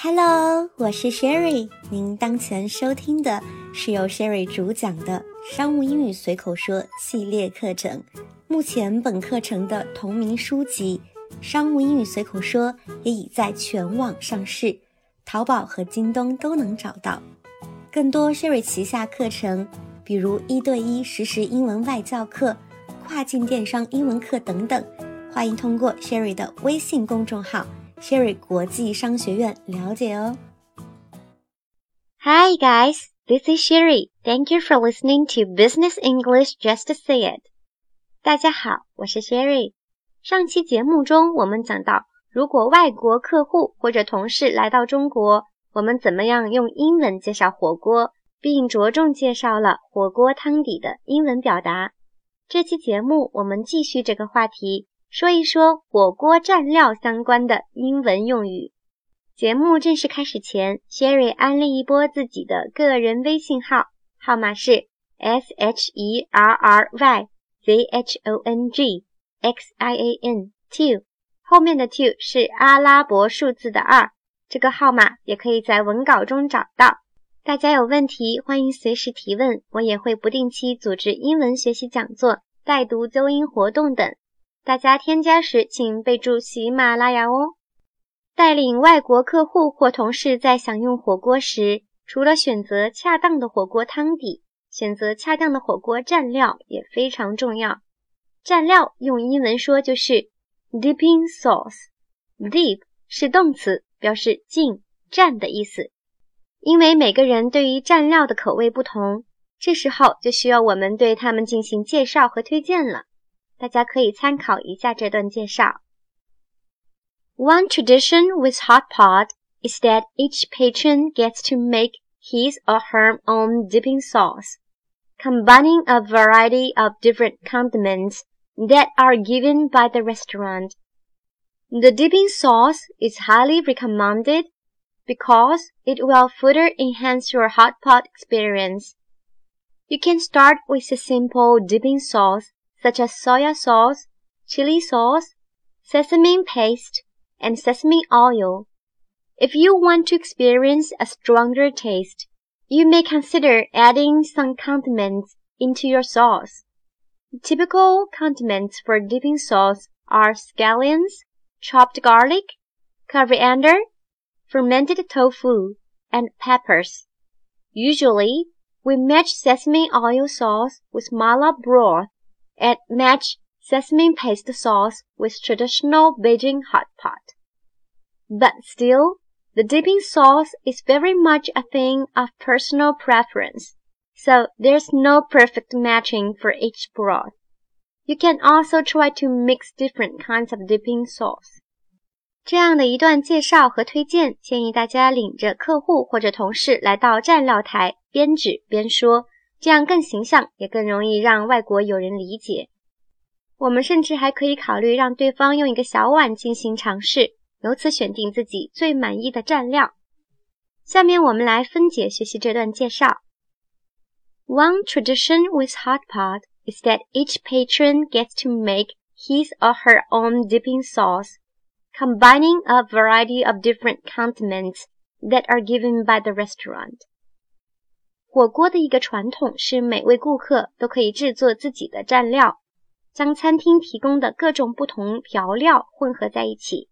Hello，我是 Sherry。您当前收听的是由 Sherry 主讲的商务英语随口说系列课程。目前本课程的同名书籍《商务英语随口说》也已在全网上市，淘宝和京东都能找到。更多 Sherry 旗下课程，比如一对一实时英文外教课、跨境电商英文课等等，欢迎通过 Sherry 的微信公众号。Sherry 国际商学院了解哦。Hi guys, this is Sherry. Thank you for listening to Business English Just Say It. 大家好，我是 Sherry。上期节目中，我们讲到，如果外国客户或者同事来到中国，我们怎么样用英文介绍火锅，并着重介绍了火锅汤底的英文表达。这期节目我们继续这个话题。说一说火锅蘸料相关的英文用语。节目正式开始前，Sherry 安利一波自己的个人微信号，号码是 s h e r r y z h o n g x i a n two，后面的 two 是阿拉伯数字的二。这个号码也可以在文稿中找到。大家有问题欢迎随时提问，我也会不定期组织英文学习讲座、带读纠音活动等。大家添加时请备注喜马拉雅哦。带领外国客户或同事在享用火锅时，除了选择恰当的火锅汤底，选择恰当的火锅蘸料也非常重要。蘸料用英文说就是 dipping sauce。dip 是动词，表示浸、蘸的意思。因为每个人对于蘸料的口味不同，这时候就需要我们对他们进行介绍和推荐了。大家可以参考一下这段介绍。One tradition with hot pot is that each patron gets to make his or her own dipping sauce, combining a variety of different condiments that are given by the restaurant. The dipping sauce is highly recommended because it will further enhance your hot pot experience. You can start with a simple dipping sauce such as soya sauce, chili sauce, sesame paste, and sesame oil. If you want to experience a stronger taste, you may consider adding some condiments into your sauce. Typical condiments for dipping sauce are scallions, chopped garlic, coriander, fermented tofu, and peppers. Usually, we match sesame oil sauce with mala broth and match sesame paste sauce with traditional Beijing hot pot. But still, the dipping sauce is very much a thing of personal preference, so there's no perfect matching for each broth. You can also try to mix different kinds of dipping sauce. 这样的一段介绍和推荐，建议大家领着客户或者同事来到蘸料台，边指边说。 这样更形象，也更容易让外国友人理解。我们甚至还可以考虑让对方用一个小碗进行尝试，由此选定自己最满意的蘸料。下面我们来分解学习这段介绍。One tradition with hot pot is that each patron gets to make his or her own dipping sauce, combining a variety of different condiments that are given by the restaurant. 火锅的一个传统是每位顾客都可以制作自己的蘸料，将餐厅提供的各种不同调料混合在一起。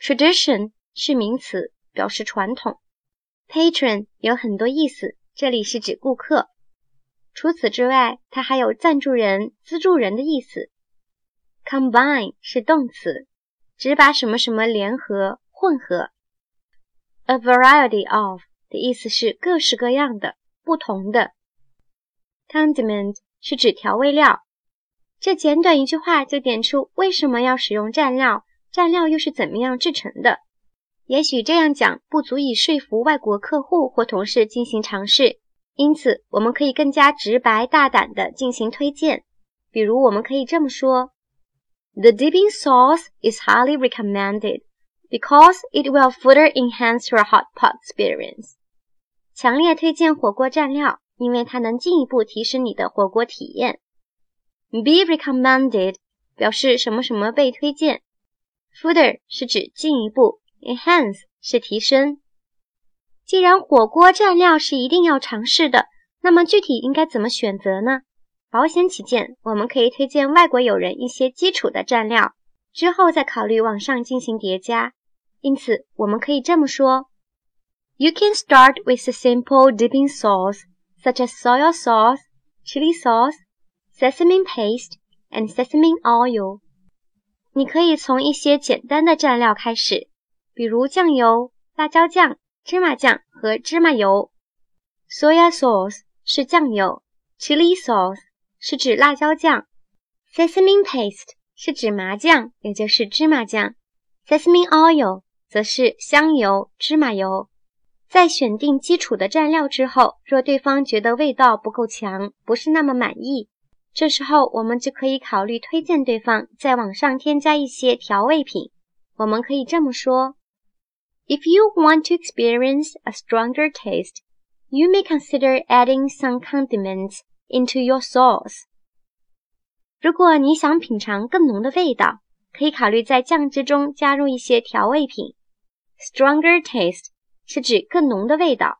Tradition 是名词，表示传统。Patron 有很多意思，这里是指顾客。除此之外，它还有赞助人、资助人的意思。Combine 是动词，指把什么什么联合、混合。A variety of 的意思是各式各样的。不同的 condiment 是指调味料。这简短一句话就点出为什么要使用蘸料，蘸料又是怎么样制成的。也许这样讲不足以说服外国客户或同事进行尝试，因此我们可以更加直白大胆地进行推荐。比如，我们可以这么说：The dipping sauce is highly recommended because it will further enhance your hot pot experience. 强烈推荐火锅蘸料，因为它能进一步提升你的火锅体验。Be recommended 表示什么什么被推荐。Further 是指进一步，enhance 是提升。既然火锅蘸料是一定要尝试的，那么具体应该怎么选择呢？保险起见，我们可以推荐外国友人一些基础的蘸料，之后再考虑往上进行叠加。因此，我们可以这么说 ：You can start with a simple dipping sauce, such as soy sauce, chili sauce, sesame paste, and sesame oil。你可以从一些简单的蘸料开始，比如酱油、辣椒酱。芝麻酱和芝麻油，soy sauce 是酱油，chili sauce 是指辣椒酱，sesame paste 是指麻酱，也就是芝麻酱，sesame oil 则是香油、芝麻油。 在选定基础的蘸料之后，若对方觉得味道不够强，不是那么满意，这时候我们就可以考虑推荐对方在网上添加一些调味品。我们可以这么说。If you want to experience a stronger taste, you may consider adding some condiments into your sauce. 如果你想品尝更浓的味道，可以考虑在酱汁中加入一些调味品。Stronger taste 是指更浓的味道。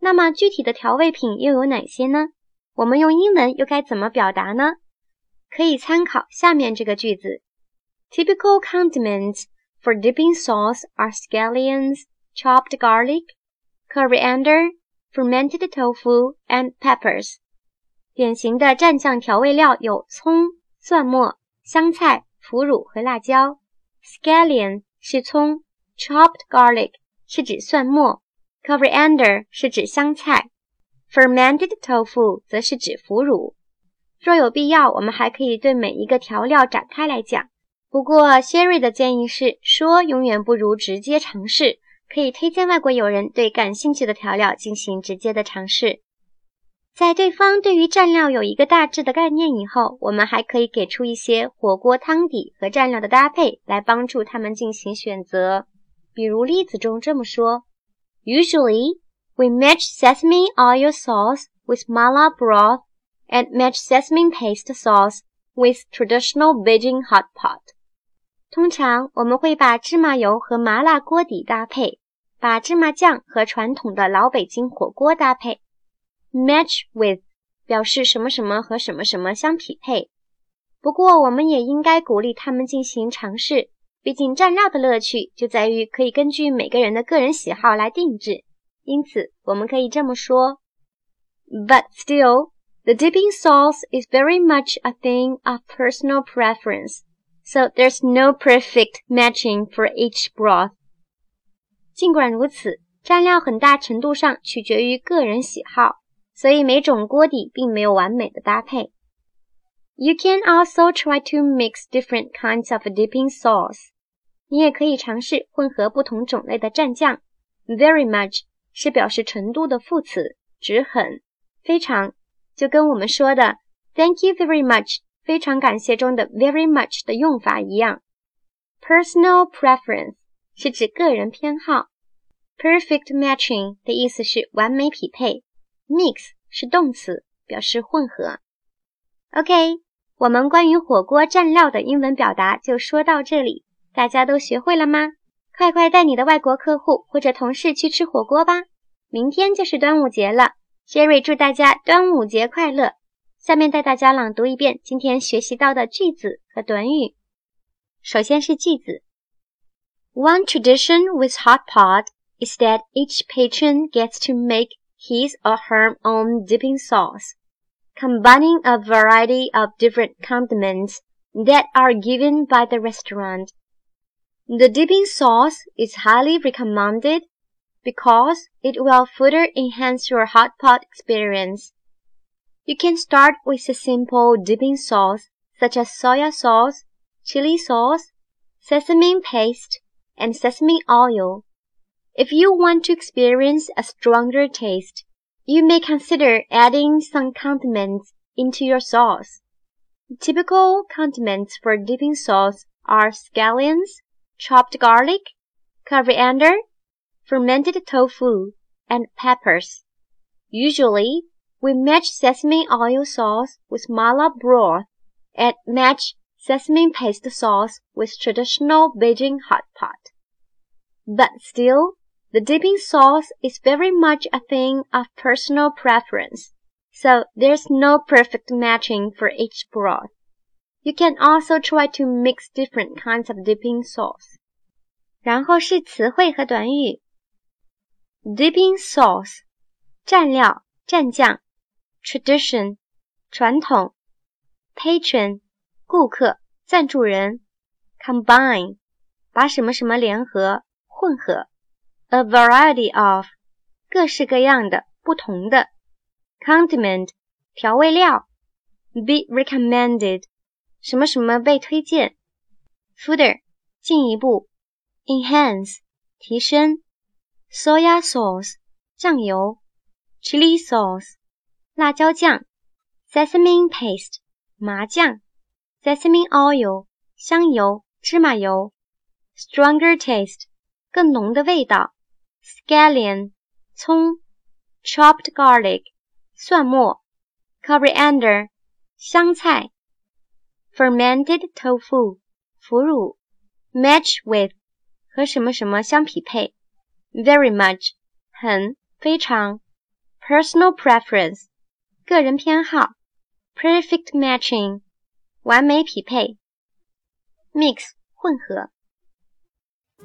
那么具体的调味品又有哪些呢？我们用英文又该怎么表达呢？可以参考下面这个句子：Typical condiments for dipping sauce are scallions, chopped garlic, coriander, fermented tofu, and peppers。典型的蘸酱调味料有葱、蒜末、香菜、腐乳和辣椒。Scallion 是葱，chopped garlic 是指蒜末。Coriander 是指香菜，fermented tofu 则是指腐乳。若有必要，我们还可以对每一个调料展开来讲。不过，Sherry 的建议是，说永远不如直接尝试。可以推荐外国友人对感兴趣的调料进行直接的尝试。在对方对于蘸料有一个大致的概念以后，我们还可以给出一些火锅汤底和蘸料的搭配，来帮助他们进行选择。比如例子中这么说。Usually, we match sesame oil sauce with mala broth and match sesame paste sauce with traditional Beijing hot pot. 通常我们会把芝麻油和麻辣锅底搭配，把芝麻酱和传统的老北京火锅搭配。Match with 表示什么什么和什么什么相匹配。不过，我们也应该鼓励他们进行尝试。毕竟蘸料的乐趣就在于可以根据每个人的个人喜好来定制，因此我们可以这么说：But still, the dipping sauce is very much a thing of personal preference, so there's no perfect matching for each broth. 尽管如此，蘸料很大程度上取决于个人喜好，所以每种锅底并没有完美的搭配。You can also try to mix different kinds of dipping sauce. 你也可以尝试混合不同种类的蘸酱。Very much 是表示程度的副词，指很、非常，就跟我们说的 Thank you very much 非常感谢中的 very much 的用法一样。Personal preference 是指个人偏好。Perfect matching 的意思是完美匹配。Mix 是动词，表示混合。OK。我们关于火锅蘸料的英文表达就说到这里，大家都学会了吗？快快带你的外国客户或者同事去吃火锅吧！明天就是端午节了，Jerry 祝大家端午节快乐！下面带大家朗读一遍今天学习到的句子和短语。首先是句子：One tradition with hot pot is that each patron gets to make his or her own dipping sauce. combining a variety of different condiments that are given by the restaurant. The dipping sauce is highly recommended because it will further enhance your hot pot experience. You can start with a simple dipping sauce such as soy sauce, chili sauce, sesame paste, and sesame oil. If you want to experience a stronger taste, you may consider adding some condiments into your sauce. Typical condiments for dipping sauce are scallions, chopped garlic, coriander, fermented tofu, and peppers. Usually, we match sesame oil sauce with mala broth and match sesame paste sauce with traditional Beijing hot pot. But still, the dipping sauce is very much a thing of personal preference, so there's no perfect matching for each broth. You can also try to mix different kinds of dipping sauce. 然后是词汇和短语。Dipping sauce，蘸料、蘸酱 ；tradition，传统；patron，顾客、赞助人；combine，把什么什么联合、混合；a variety of，各式各样的、不同的；condiment，调味料；be recommended。什么什么被推荐，further 进一步，enhance 提升，soya sauce 酱油，chili sauce 辣椒酱，sesame paste 麻酱，sesame oil 香油芝麻油，stronger taste 更浓的味道，scallion 葱，chopped garlic 蒜末，coriander 香菜。fermented tofu 腐乳，match with 和什么什么相匹配，very much 很非常，personal preference 个人偏好，perfect matching 完美匹配，mix 混合。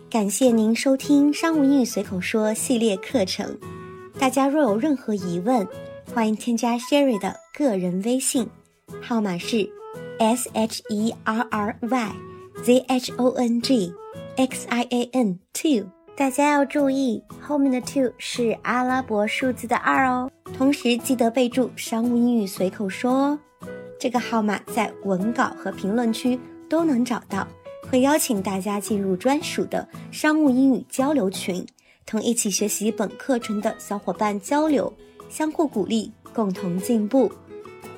感谢您收听商务英语随口说系列课程。大家若有任何疑问，欢迎添加 Sherry 的个人微信，号码是。S H E R R Y Z H O N G X I A N two，大家要注意，后面的 two 是阿拉伯数字的二哦。同时记得备注“商务英语随口说”哦。这个号码在文稿和评论区都能找到，会邀请大家进入专属的商务英语交流群，同一起学习本课程的小伙伴交流，相互鼓励，共同进步。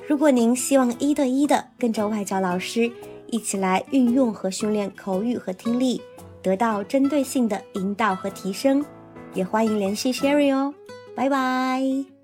如果您希望一对一的跟着外教老师一起来运用和训练口语和听力，得到针对性的引导和提升，也欢迎联系 Sherry 哦。拜拜。